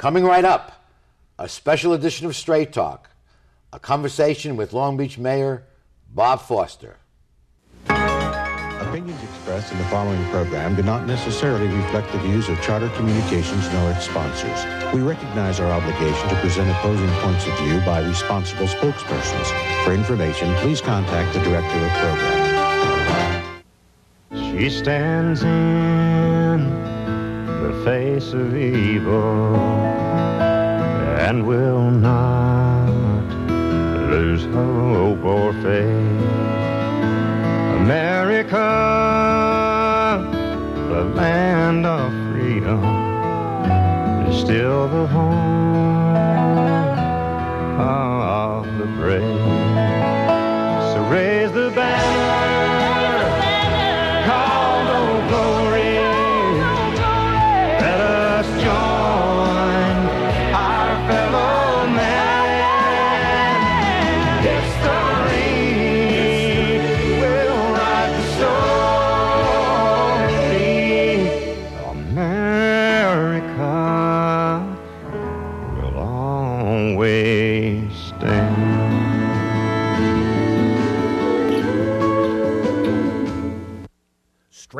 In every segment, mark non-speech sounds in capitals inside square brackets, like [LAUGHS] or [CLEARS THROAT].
Coming right up, a special edition of Straight Talk, a conversation with Long Beach Mayor Bob Foster. Opinions expressed in the following program do not necessarily reflect the views of Charter Communications nor its sponsors. We recognize our obligation to present opposing points of view by responsible spokespersons. For information, please contact the director of program. She stands in the face of evil and will not lose hope or faith. America, the land of freedom, is still the home of the brave.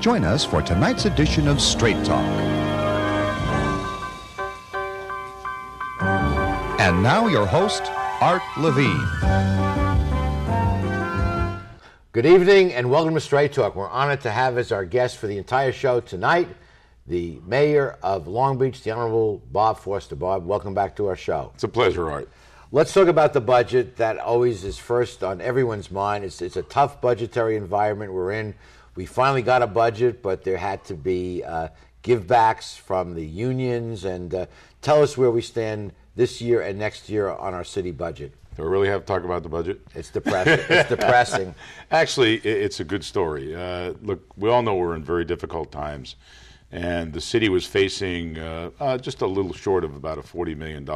Join us for tonight's edition of Straight Talk. And now, your host, Art Levine. Good evening and welcome to Straight Talk. We're honored to have as our guest for the entire show tonight the mayor of Long Beach, the Honorable Bob Foster. Bob, welcome back to our show. It's a pleasure, Art. Let's talk about the budget. That always is first on everyone's mind. It's, it's a tough budgetary environment we're in. We finally got a budget, but there had to be uh, givebacks from the unions. And uh, tell us where we stand this year and next year on our city budget. Do I really have to talk about the budget? It's depressing. it's depressing. [LAUGHS] Actually, it's a good story. Uh, look, we all know we're in very difficult times, and the city was facing uh, uh, just a little short of about a $40 million,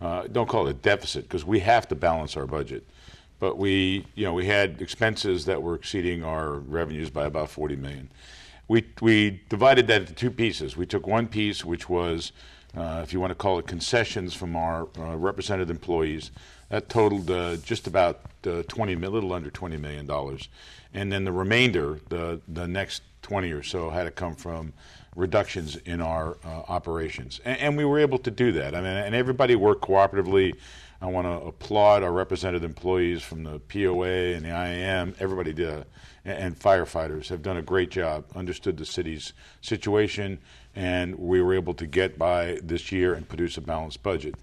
uh, don't call it a deficit, because we have to balance our budget. But we, you know, we had expenses that were exceeding our revenues by about 40 million. We we divided that into two pieces. We took one piece, which was, uh, if you want to call it concessions from our uh, represented employees, that totaled uh, just about uh, 20, mi- little under 20 million dollars, and then the remainder, the the next 20 or so, had to come from reductions in our uh, operations, and, and we were able to do that. I mean, and everybody worked cooperatively. I want to applaud our represented employees from the POA and the IAM. Everybody did, a, and firefighters have done a great job, understood the city's situation, and we were able to get by this year and produce a balanced budget.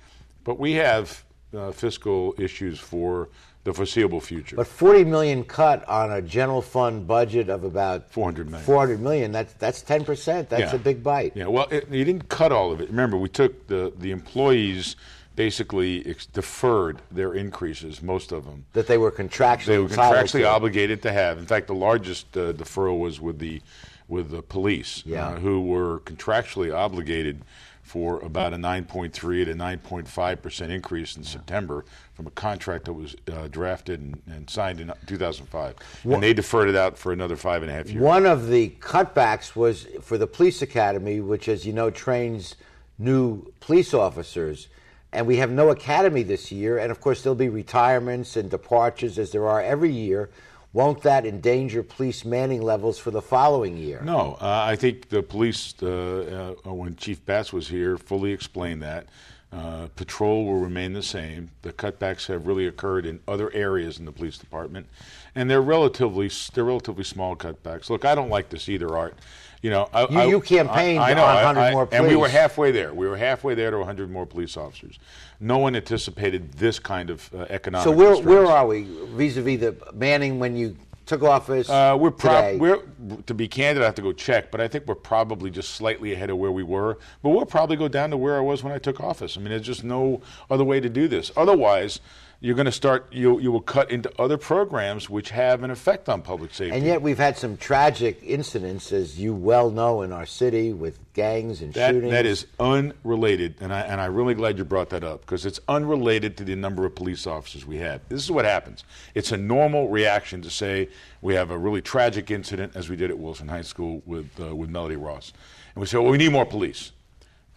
But we have uh, fiscal issues for the foreseeable future. But 40 million cut on a general fund budget of about 400 million. 400 million. That's that's 10 percent. That's Yeah. a big bite. Yeah, well, it, you didn't cut all of it. Remember, we took the, the employees basically ex- deferred their increases, most of them. That they were contractually They were contractually obligated to have. In fact, the largest uh, deferral was with the with the police, Yeah. uh, who were contractually obligated for about a 9.3 to 9.5 percent increase in September from a contract that was uh, drafted and, and signed in 2005, and they deferred it out for another five and a half years. One of the cutbacks was for the police academy, which, as you know, trains new police officers. And we have no academy this year. And of course, there'll be retirements and departures as there are every year. Won't that endanger police manning levels for the following year? No, uh, I think the police, uh, uh, when Chief Batts was here, fully explained that. Uh, patrol will remain the same. The cutbacks have really occurred in other areas in the police department, and they're relatively they're relatively small cutbacks. Look, I don't like this either, Art. You know, I, You- I- you campaigned I, I know, on I- 100 I- more and we were halfway there. We were halfway there to 100 more police officers. No one anticipated this kind of uh, economic. So where, distress. where are we vis-a-vis the manning when you took office Uh, we're prob- we're to be candid. I have to go check, but I think we're probably just slightly ahead of where we were. But we'll probably go down to where I was when I took office. I mean, there's just no other way to do this. Otherwise, you're going to start. You you will cut into other programs which have an effect on public safety. and yet we've had some tragic incidents, as you well know, in our city with gangs and That, shootings. that is unrelated, and, I, and I'm really glad you brought that up because it's unrelated to the number of police officers we have. This is what happens. It's a normal reaction to say we have a really tragic incident, as we did at Wilson High School with, uh, with Melodie Ross. And we say, well, we need more police.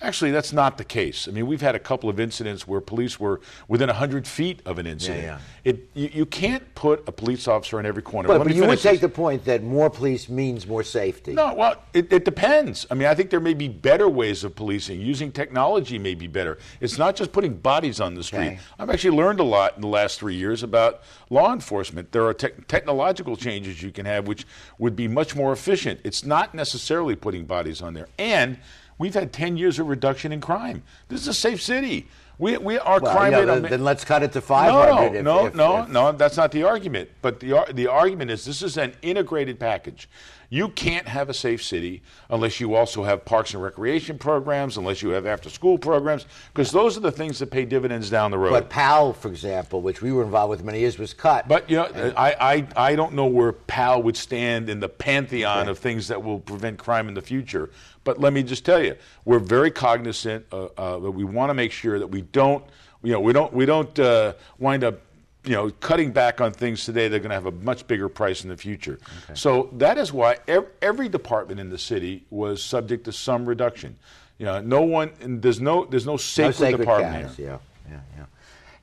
Actually, that's not the case. I mean, we've had a couple of incidents where police were within 100 feet of an incident. yeah. It, you, you can't put a police officer in every corner. But, but you would take this. the point that more police means more safety. No, well, it, it depends. I mean, I think there may be better ways of policing. Using technology may be better. It's not just putting bodies on the street. Okay. I've actually learned a lot in the last three years about law enforcement. There are tech technological changes you can have which would be much more efficient. It's not necessarily putting bodies on there. And we've had 10 years of reduction in crime. This is a safe city. We, we our Well, crime yeah, rate. then, then let's cut it to 500. no, if- no, if- no, if- no. That's not the argument. But the the argument is this is an integrated package. You can't have a safe city unless you also have parks and recreation programs, unless you have after school programs, because those are the things that pay dividends down the road. But PAL, for example, which we were involved with many years, was cut. But you know, I, I, I don't know where PAL would stand in the pantheon of things that will prevent crime in the future. But let me just tell you, we're very cognizant uh, uh, that we want to make sure that we don't, you know, we don't, we don't uh, wind up, you know, cutting back on things today. They're going to have a much bigger price in the future. So that is why ev- every department in the city was subject to some reduction. You know, no one, and there's no, there's no no sacred, sacred department cows. here. Yeah, yeah, yeah.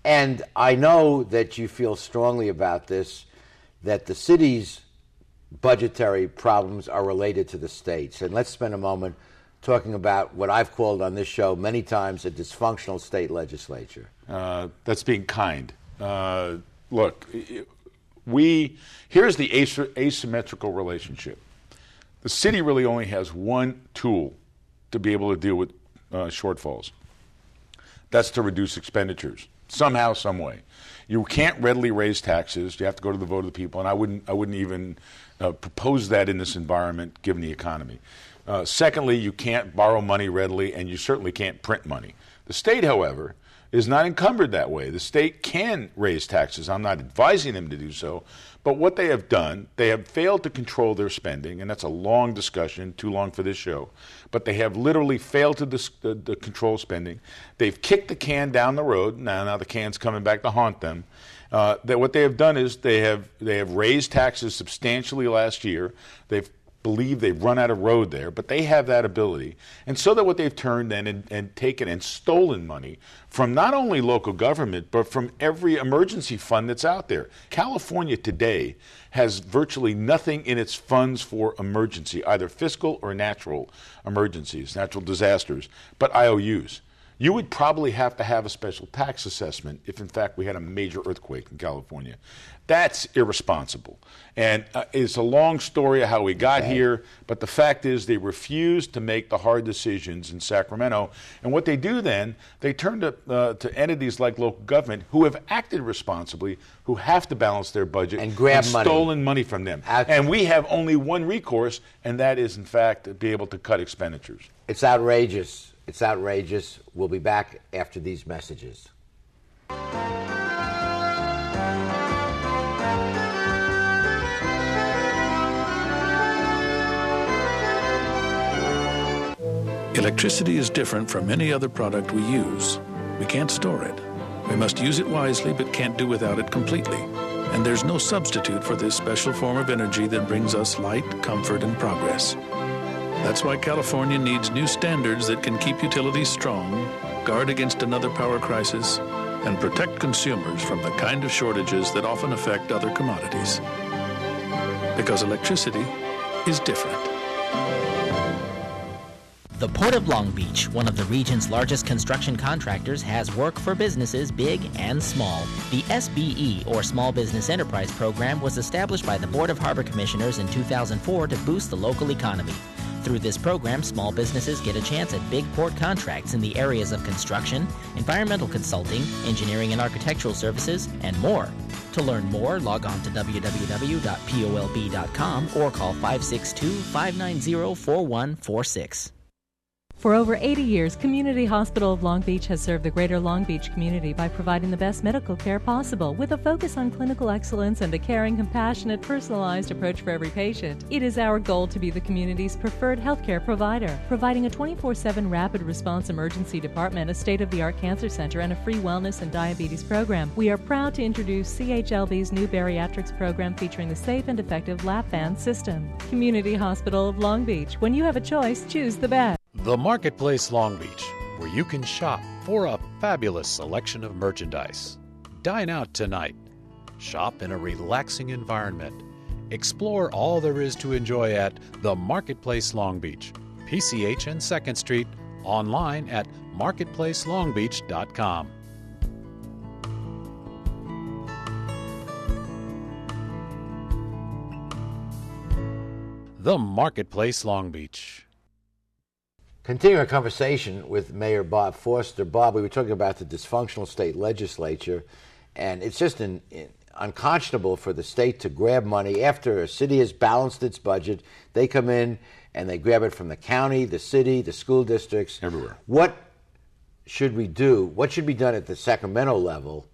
And I know that you feel strongly about this, that the city's budgetary problems are related to the states. And let's spend a moment talking about what I've called on this show many times a dysfunctional state legislature. Uh, that's being kind. Uh, look, we here's the as- asymmetrical relationship. The city really only has one tool to be able to deal with uh, shortfalls. That's to reduce expenditures somehow, some way. You can't readily raise taxes. You have to go to the vote of the people, and I wouldn't. I wouldn't even uh, propose that in this environment, given the economy. Uh, secondly, you can't borrow money readily, and you certainly can't print money. The state, however, is not encumbered that way. The state can raise taxes. I'm not advising them to do so. But what they have done, they have failed to control their spending, and that's a long discussion, too long for this show. But they have literally failed to dis- control spending. They've kicked the can down the road. Now, now the can's coming back to haunt them. Uh, that what they have done is they have they have raised taxes substantially last year. They've believe they've run out of road there, but they have that ability. And so that what they've turned and, and taken and stolen money from not only local government, but from every emergency fund that's out there. California today has virtually nothing in its funds for emergency, either fiscal or natural emergencies, natural disasters, but IOUs. You would probably have to have a special tax assessment if, in fact, we had a major earthquake in California. That's irresponsible. And uh, it's a long story of how we got here, but the fact is they refused to make the hard decisions in Sacramento. And what they do then, they turn to, uh, to entities like local government who have acted responsibly, who have to balance their budget And grab money. stolen money from them. Out- and we have only one recourse, and that is, in fact, to be able to cut expenditures. It's outrageous. It's outrageous. We'll be back after these messages. Electricity is different from any other product we use. We can't store it. We must use it wisely, but can't do without it completely. And there's no substitute for this special form of energy that brings us light, comfort, and progress. That's why California needs new standards that can keep utilities strong, guard against another power crisis, and protect consumers from the kind of shortages that often affect other commodities. Because electricity is different. The Port of Long Beach, one of the region's largest construction contractors, has work for businesses big and small. The SBE, or Small Business Enterprise Program, was established by the Board of Harbor Commissioners in 2004 to boost the local economy. Through this program, small businesses get a chance at big port contracts in the areas of construction, environmental consulting, engineering and architectural services, and more. To learn more, log on to www.polb.com or call 562 590 4146. For over 80 years, Community Hospital of Long Beach has served the greater Long Beach community by providing the best medical care possible with a focus on clinical excellence and a caring, compassionate, personalized approach for every patient. It is our goal to be the community's preferred healthcare provider, providing a 24 7 rapid response emergency department, a state of the art cancer center, and a free wellness and diabetes program. We are proud to introduce CHLB's new bariatrics program featuring the safe and effective lap band system. Community Hospital of Long Beach. When you have a choice, choose the best. The Marketplace Long Beach, where you can shop for a fabulous selection of merchandise. Dine out tonight. Shop in a relaxing environment. Explore all there is to enjoy at The Marketplace Long Beach, PCH and 2nd Street, online at marketplacelongbeach.com. The Marketplace Long Beach. Continuing our conversation with Mayor Bob Foster. Bob, we were talking about the dysfunctional state legislature, and it's just an, an unconscionable for the state to grab money after a city has balanced its budget. They come in and they grab it from the county, the city, the school districts. Everywhere. What should we do? What should be done at the Sacramento level?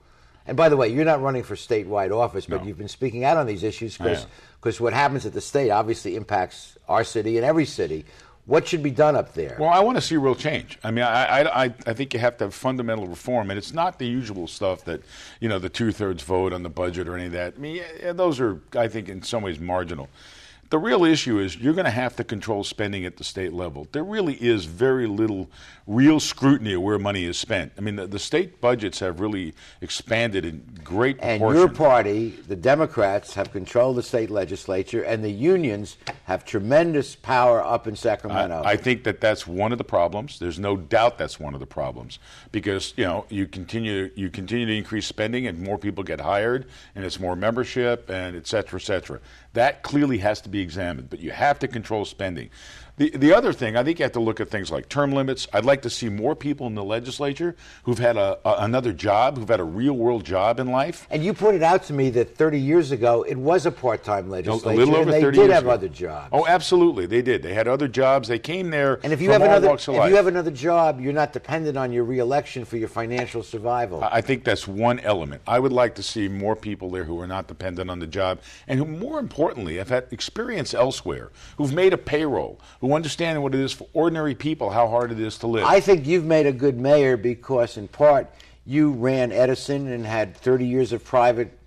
And by the way, you're not running for statewide office, but No. you've been speaking out on these issues because what happens at the state obviously impacts our city and every city. What should be done up there? Well, I want to see real change. I mean, I, I, I, think you have to have fundamental reform, and it's not the usual stuff that, you know, the two thirds vote on the budget or any of that. I mean, those are, I think, in some ways marginal. The real issue is you're going to have to control spending at the state level. There really is very little real scrutiny of where money is spent. I mean, the, the state budgets have really expanded in great and your party, the Democrats, have controlled the state legislature, and the unions have tremendous power up in Sacramento. I, I think that that's one of the problems. There's no doubt that's one of the problems because you know you continue you continue to increase spending and more people get hired and it's more membership and et cetera, et cetera. That clearly has to be examined, but you have to control spending. The, the other thing, I think you have to look at things like term limits. I'd like to see more people in the legislature who've had a, a, another job, who've had a real world job in life. and you pointed out to me that 30 years ago it was a part-time legislature. A little over and they 30 did years have ago. other jobs. Oh, absolutely, they did. They had other jobs. They came there. and if you have another, if you have another job, you're not dependent on your reelection for your financial survival. I think that's one element. I would like to see more people there who are not dependent on the job and who, more importantly, have had experience elsewhere, who've made a payroll, who understand what it is for ordinary people, how hard it is to live. I think you've made a good mayor because, in part, you ran Edison and had 30 years of private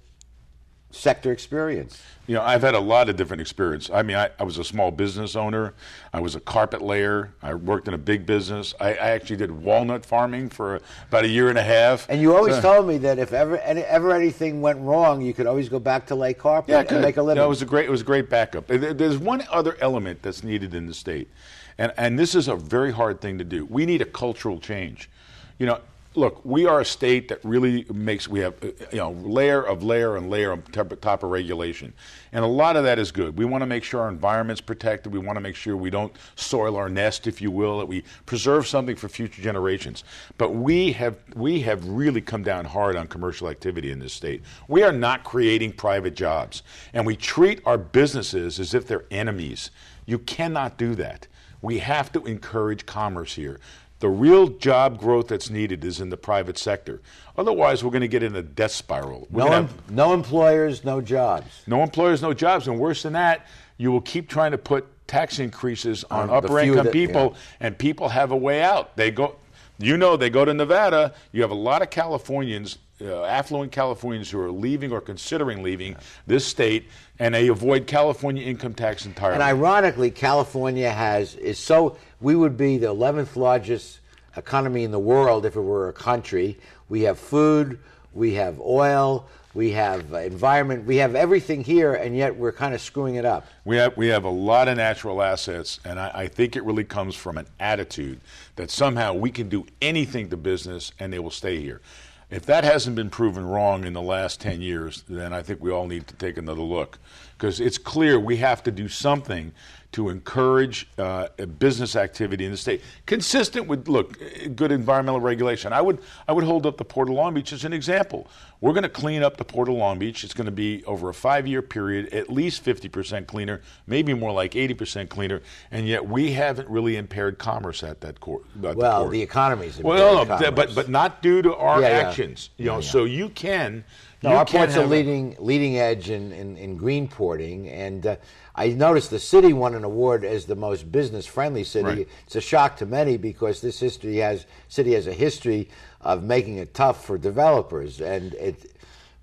sector experience. You know, I've had a lot of different experience. I mean, I, I was a small business owner. I was a carpet layer. I worked in a big business. I, I actually did walnut farming for about a year and a half. And you always So- told me that if ever any, ever anything went wrong, you could always go back to lay carpet yeah, and make a living. No, it was a great. It was a great backup. There's one other element that's needed in the state, and and this is a very hard thing to do. We need a cultural change. You know, look, we are a state that really makes. We have you know layer of layer and layer on top, top of regulation, and a lot of that is good. We want to make sure our environment's protected. We want to make sure we don't soil our nest, if you will, that we preserve something for future generations. But we have we have really come down hard on commercial activity in this state. We are not creating private jobs, and we treat our businesses as if they're enemies. You cannot do that. We have to encourage commerce here. The real job growth that's needed is in the private sector. Otherwise, we're going to get in a death spiral. We're no, em- have no employers, no jobs. no employers, no jobs, and worse than that, you will keep trying to put tax increases on On upper income that- people, and people have a way out. They go, you know, they go to Nevada. You have a lot of Californians, uh, affluent Californians, who are leaving or considering leaving this state, and they avoid California income tax entirely. And ironically, California has is so we would be the 11th largest economy in the world if it were a country. We have food, we have oil, we have uh, environment, we have everything here, and yet we're kind of screwing it up. We have we have a lot of natural assets, and I, I think it really comes from an attitude that somehow we can do anything to business and they will stay here. If that hasn't been proven wrong in the last ten years, then I think we all need to take another look because it's clear we have to do something to encourage uh, business activity in the state, consistent with look good environmental regulation. I would I would hold up the Port of Long Beach as an example. We're going to clean up the Port of Long Beach. It's going to be over a five-year period, at least 50% cleaner, maybe more like 80% cleaner, and yet we haven't really impaired commerce at that court. at the Well, port. the economy's Well, no, no, but but not due to our Yeah, yeah. actions. You know, Yeah, yeah. so you can. No, you our can port's a leading leading edge in, in, in green porting, and uh, I noticed the city won an award as the most business friendly city. Right. It's a shock to many because this history has city has a history of making it tough for developers, and it.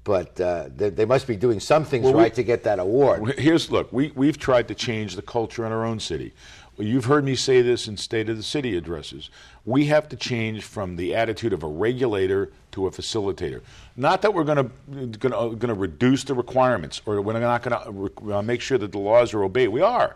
But uh, they, they must be doing some things Well, we- right to get that award. Here's look. We we've tried to change the culture in our own city. Well, you've heard me say this in State of the City addresses. We have to change from the attitude of a regulator to a facilitator. Not that we're going to reduce the requirements or we're not going to uh, make sure that the laws are obeyed. We are.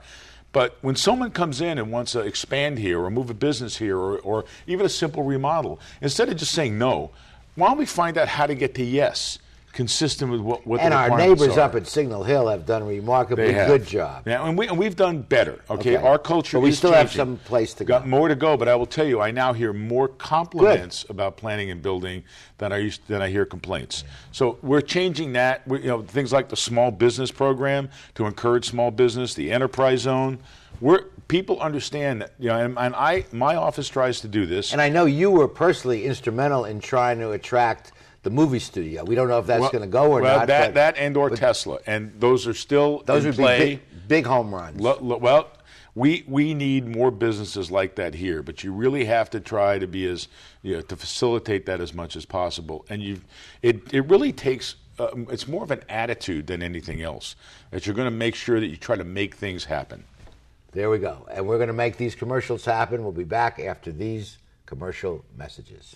But when someone comes in and wants to expand here or move a business here or, or even a simple remodel, instead of just saying no, why don't we find out how to get to yes, consistent with what, what and our neighbors are. up at Signal Hill have done a remarkably have. good job. Yeah, and, we, and we've done better. Okay, Okay. our culture. But we still have some place to go. Got more to go, but I will tell you, I now hear more compliments about planning and building than I used than I hear complaints. So we're changing that. We, you know, things like the small business program to encourage small business, the enterprise zone. We're people understand that. You know, and, and I my office tries to do this. And I know you were personally instrumental in trying to attract the movie studio. We don't know if that's Well- going to go or well, not. That that and or Tesla, and those are still those in would play. be big, big home runs. Lo- lo- well, we we need more businesses like that here, but you really have to try to be as you know, to facilitate that as much as possible. And you, it it really takes. Um, it's more of an attitude than anything else. That you're going to make sure that you try to make things happen. There we go. And we're going to make these commercials happen. We'll be back after these commercial messages.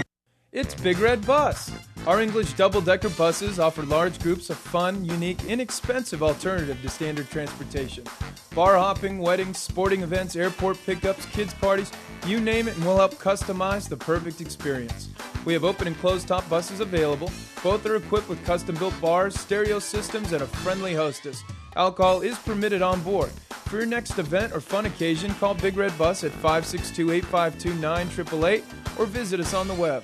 It's Big Red Bus. Our English double decker buses offer large groups a fun, unique, inexpensive alternative to standard transportation. Bar hopping, weddings, sporting events, airport pickups, kids' parties you name it, and we'll help customize the perfect experience. We have open and closed top buses available. Both are equipped with custom built bars, stereo systems, and a friendly hostess. Alcohol is permitted on board. For your next event or fun occasion, call Big Red Bus at 562 852 9888 or visit us on the web.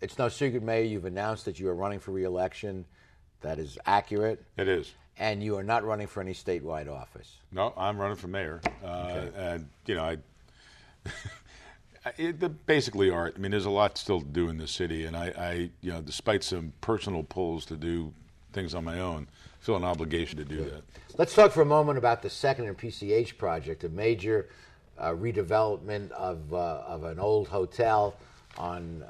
It's no secret, Mayor, you've announced that you are running for reelection. That is accurate. It is. And you are not running for any statewide office. No, I'm running for mayor, uh, and you know, I. [LAUGHS] It, the, basically, art. I mean, there's a lot still to do in the city, and I, I, you know, despite some personal pulls to do things on my own, feel an obligation to do that. Let's talk for a moment about the second and PCH project, a major uh, redevelopment of, uh, of an old hotel on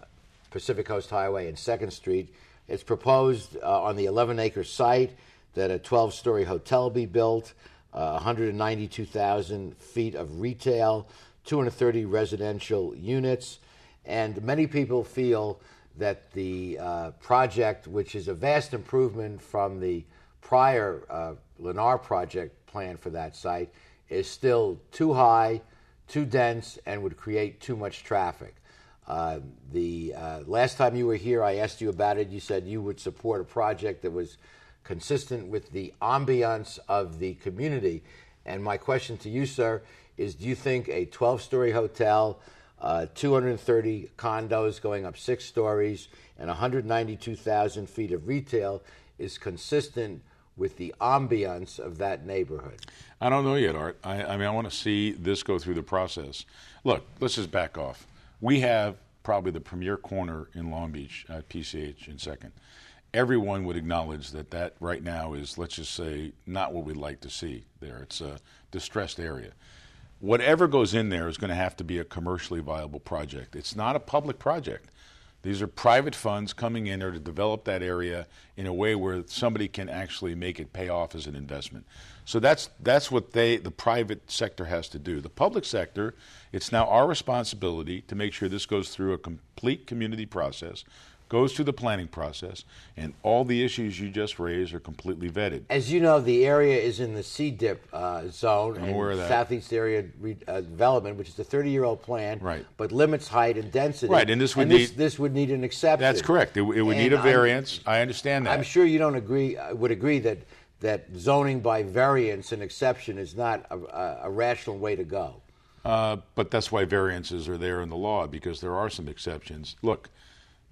Pacific Coast Highway and Second Street. It's proposed uh, on the 11 acre site that a 12 story hotel be built, uh, 192,000 feet of retail, 230 residential units. And many people feel that the uh, project, which is a vast improvement from the prior uh, Lennar project plan for that site, is still too high, too dense, and would create too much traffic. Uh, the uh, last time you were here, I asked you about it. You said you would support a project that was consistent with the ambiance of the community. And my question to you, sir, is do you think a 12 story hotel, uh, 230 condos going up six stories, and 192,000 feet of retail is consistent with the ambiance of that neighborhood? I don't know yet, Art. I, I mean, I want to see this go through the process. Look, let's just back off. We have probably the premier corner in Long Beach at PCH in second. Everyone would acknowledge that that right now is, let's just say, not what we'd like to see there. It's a distressed area. Whatever goes in there is going to have to be a commercially viable project. It's not a public project. These are private funds coming in there to develop that area in a way where somebody can actually make it pay off as an investment. So that's that's what they the private sector has to do. The public sector, it's now our responsibility to make sure this goes through a complete community process, goes through the planning process, and all the issues you just raised are completely vetted. As you know, the area is in the SEADIP uh, zone I'm and aware of that. Southeast Area Re- uh, Development, which is a 30-year-old plan, Right. but limits height and density. Right, and this would this, need- this would need an exception. That's correct. It, it would need a And I'm- variance. I understand that. I'm sure you don't agree. uh, Would agree that that zoning by variance and exception is not a, a, a rational way to go. Uh, but that's why variances are there in the law because there are some exceptions. Look,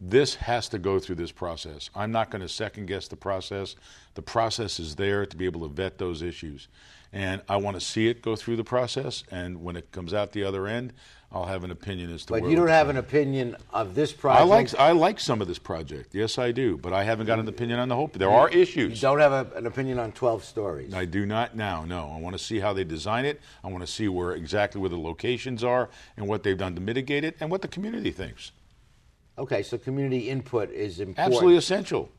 this has to go through this process. I'm not going to second guess the process. The process is there to be able to vet those issues. And I want to see it go through the process. And when it comes out the other end, I'll have an opinion as to what. But you don't have going. an opinion of this I project. like I like some of this project. Yes, I do. But I haven't got an opinion on the whole. There are issues. You don't have a, an opinion on 12 stories. I do not now. No, I want to see how they design it. I want to see where exactly where the locations are and what they've done to mitigate it and what the community thinks. Okay, so community input is important. Absolutely essential.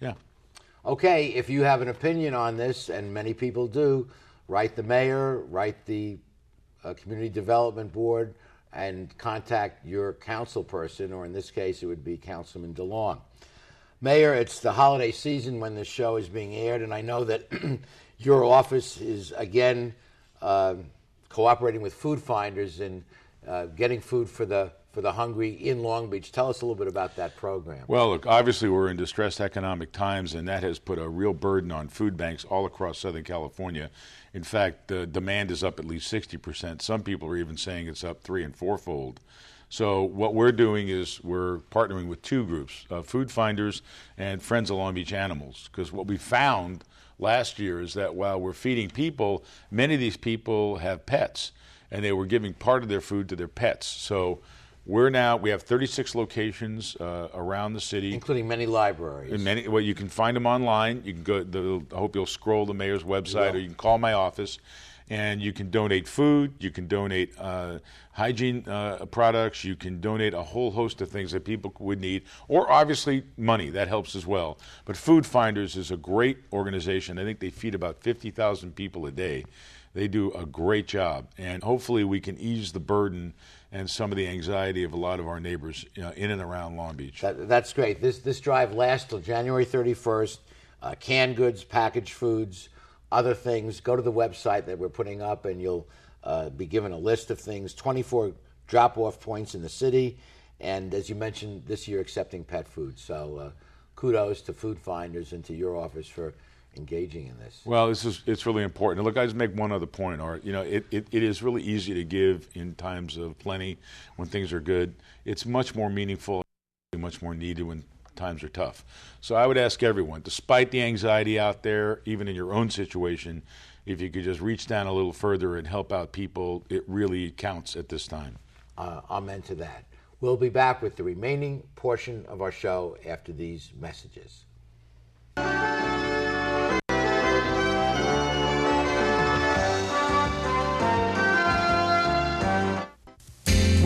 Yeah. Okay, if you have an opinion on this, and many people do, write the mayor, write the uh, community development board, and contact your council person, or in this case, it would be Councilman DeLong. Mayor, it's the holiday season when this show is being aired, and I know that [CLEARS THROAT] your office is again uh, cooperating with food finders and uh, getting food for the for the hungry in Long Beach. Tell us a little bit about that program. Well, look, obviously we're in distressed economic times, and that has put a real burden on food banks all across Southern California. In fact, the demand is up at least 60%. Some people are even saying it's up three and fourfold. So what we're doing is we're partnering with two groups, uh, Food Finders and Friends of Long Beach Animals, because what we found last year is that while we're feeding people, many of these people have pets, and they were giving part of their food to their pets. So we're now we have 36 locations uh, around the city, including many libraries. And many, well, you can find them online. You can go. The, I hope you'll scroll the mayor's website, or you can call my office, and you can donate food. You can donate uh, hygiene uh, products. You can donate a whole host of things that people would need, or obviously money. That helps as well. But Food Finders is a great organization. I think they feed about 50,000 people a day. They do a great job, and hopefully we can ease the burden and some of the anxiety of a lot of our neighbors uh, in and around Long Beach. That, that's great. This this drive lasts till January 31st. Uh, canned goods, packaged foods, other things. Go to the website that we're putting up, and you'll uh, be given a list of things. 24 drop-off points in the city, and as you mentioned, this year accepting pet food. So uh, kudos to Food Finders and to your office for engaging in this. Well, this is it's really important. Look, I just make one other point, Art. You know, it, it, it is really easy to give in times of plenty when things are good. It's much more meaningful, much more needed when times are tough. So I would ask everyone, despite the anxiety out there, even in your own situation, if you could just reach down a little further and help out people, it really counts at this time. Uh, amen to that. We'll be back with the remaining portion of our show after these messages.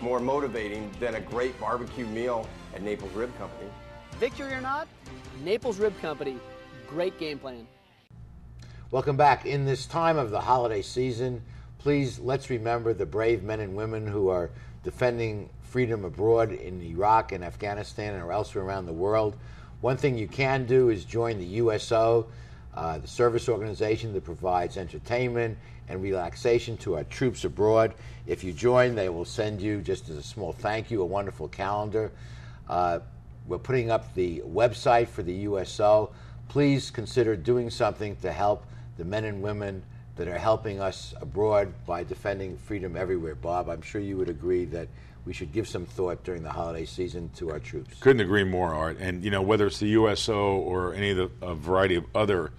more motivating than a great barbecue meal at Naples Rib Company. Victory or not, Naples Rib Company, great game plan. Welcome back. In this time of the holiday season, please let's remember the brave men and women who are defending freedom abroad in Iraq and Afghanistan and elsewhere around the world. One thing you can do is join the USO, uh, the service organization that provides entertainment and relaxation to our troops abroad. If you join, they will send you, just as a small thank you, a wonderful calendar. Uh, we're putting up the website for the USO. Please consider doing something to help the men and women that are helping us abroad by defending freedom everywhere. Bob, I'm sure you would agree that we should give some thought during the holiday season to our troops. Couldn't agree more, Art. And you know, whether it's the USO or any of the a variety of other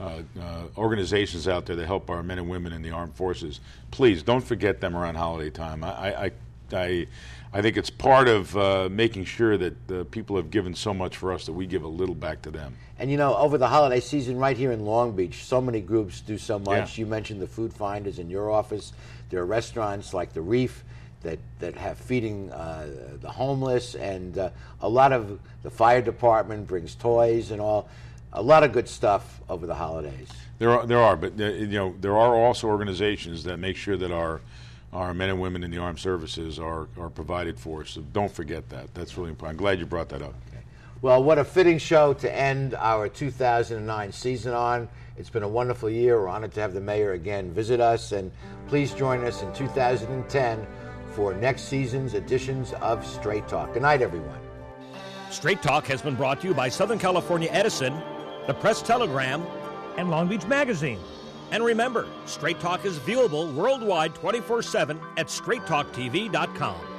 uh, uh, organizations out there that help our men and women in the armed forces, please don't forget them around holiday time. I, I, I, I think it's part of uh, making sure that the people have given so much for us that we give a little back to them. And you know, over the holiday season, right here in Long Beach, so many groups do so much. Yeah. You mentioned the food finders in your office. There are restaurants like the Reef that, that have feeding uh, the homeless, and uh, a lot of the fire department brings toys and all. A lot of good stuff over the holidays. There are, there are, but uh, you know, there are also organizations that make sure that our our men and women in the armed services are, are provided for. So don't forget that. That's really important. I'm glad you brought that up. Well, what a fitting show to end our 2009 season on. It's been a wonderful year. We're honored to have the mayor again visit us, and please join us in 2010 for next season's editions of Straight Talk. Good night, everyone. Straight Talk has been brought to you by Southern California Edison, the Press Telegram, and Long Beach Magazine. And remember, Straight Talk is viewable worldwide 24 7 at straighttalktv.com.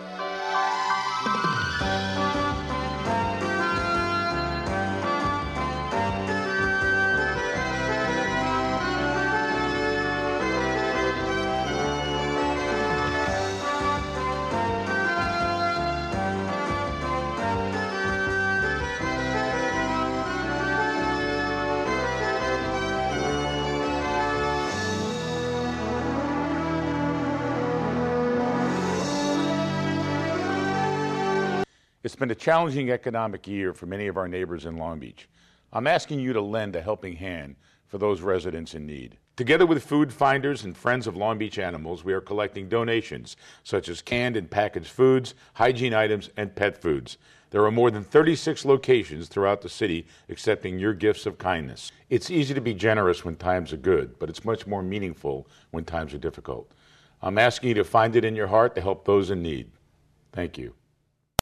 It's been a challenging economic year for many of our neighbors in Long Beach. I'm asking you to lend a helping hand for those residents in need. Together with Food Finders and Friends of Long Beach Animals, we are collecting donations such as canned and packaged foods, hygiene items, and pet foods. There are more than 36 locations throughout the city accepting your gifts of kindness. It's easy to be generous when times are good, but it's much more meaningful when times are difficult. I'm asking you to find it in your heart to help those in need. Thank you.